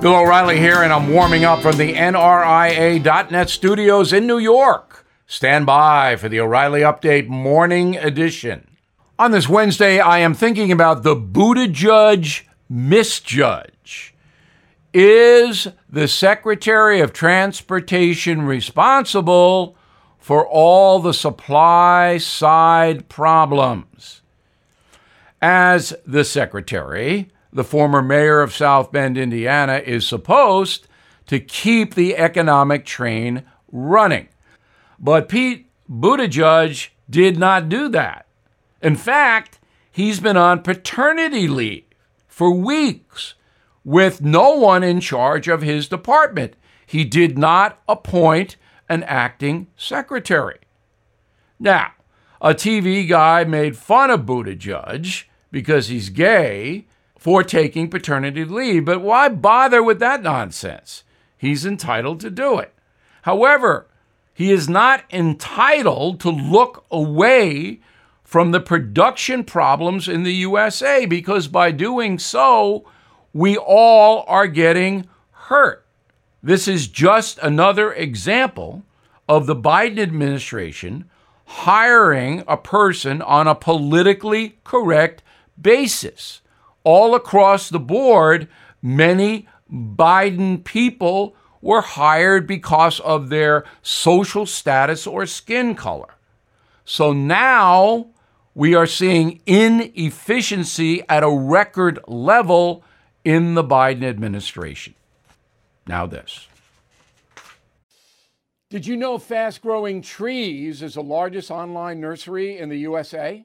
Bill O'Reilly here, and I'm warming up from the NRIA.net studios in New York. Stand by for the O'Reilly Update Morning Edition. On this Wednesday, I am thinking about the Buttigieg misjudge. Is the Secretary of Transportation responsible for all the supply side problems? As the Secretary, the former mayor of South Bend, Indiana, is supposed to keep the economic train running. But Pete Buttigieg did not do that. In fact, he's been on paternity leave for weeks with no one in charge of his department. He did not appoint an acting secretary. Now, a TV guy made fun of Buttigieg because he's gay for taking paternity leave. But why bother with that nonsense? He's entitled to do it. However, he is not entitled to look away from the production problems in the USA because by doing so, we all are getting hurt. This is just another example of the Biden administration hiring a person on a politically correct basis all across the board, many Biden people were hired because of their social status or skin color. So now we are seeing inefficiency at a record level in the Biden administration. Now, this. Did you know Fast Growing Trees is the largest online nursery in the USA?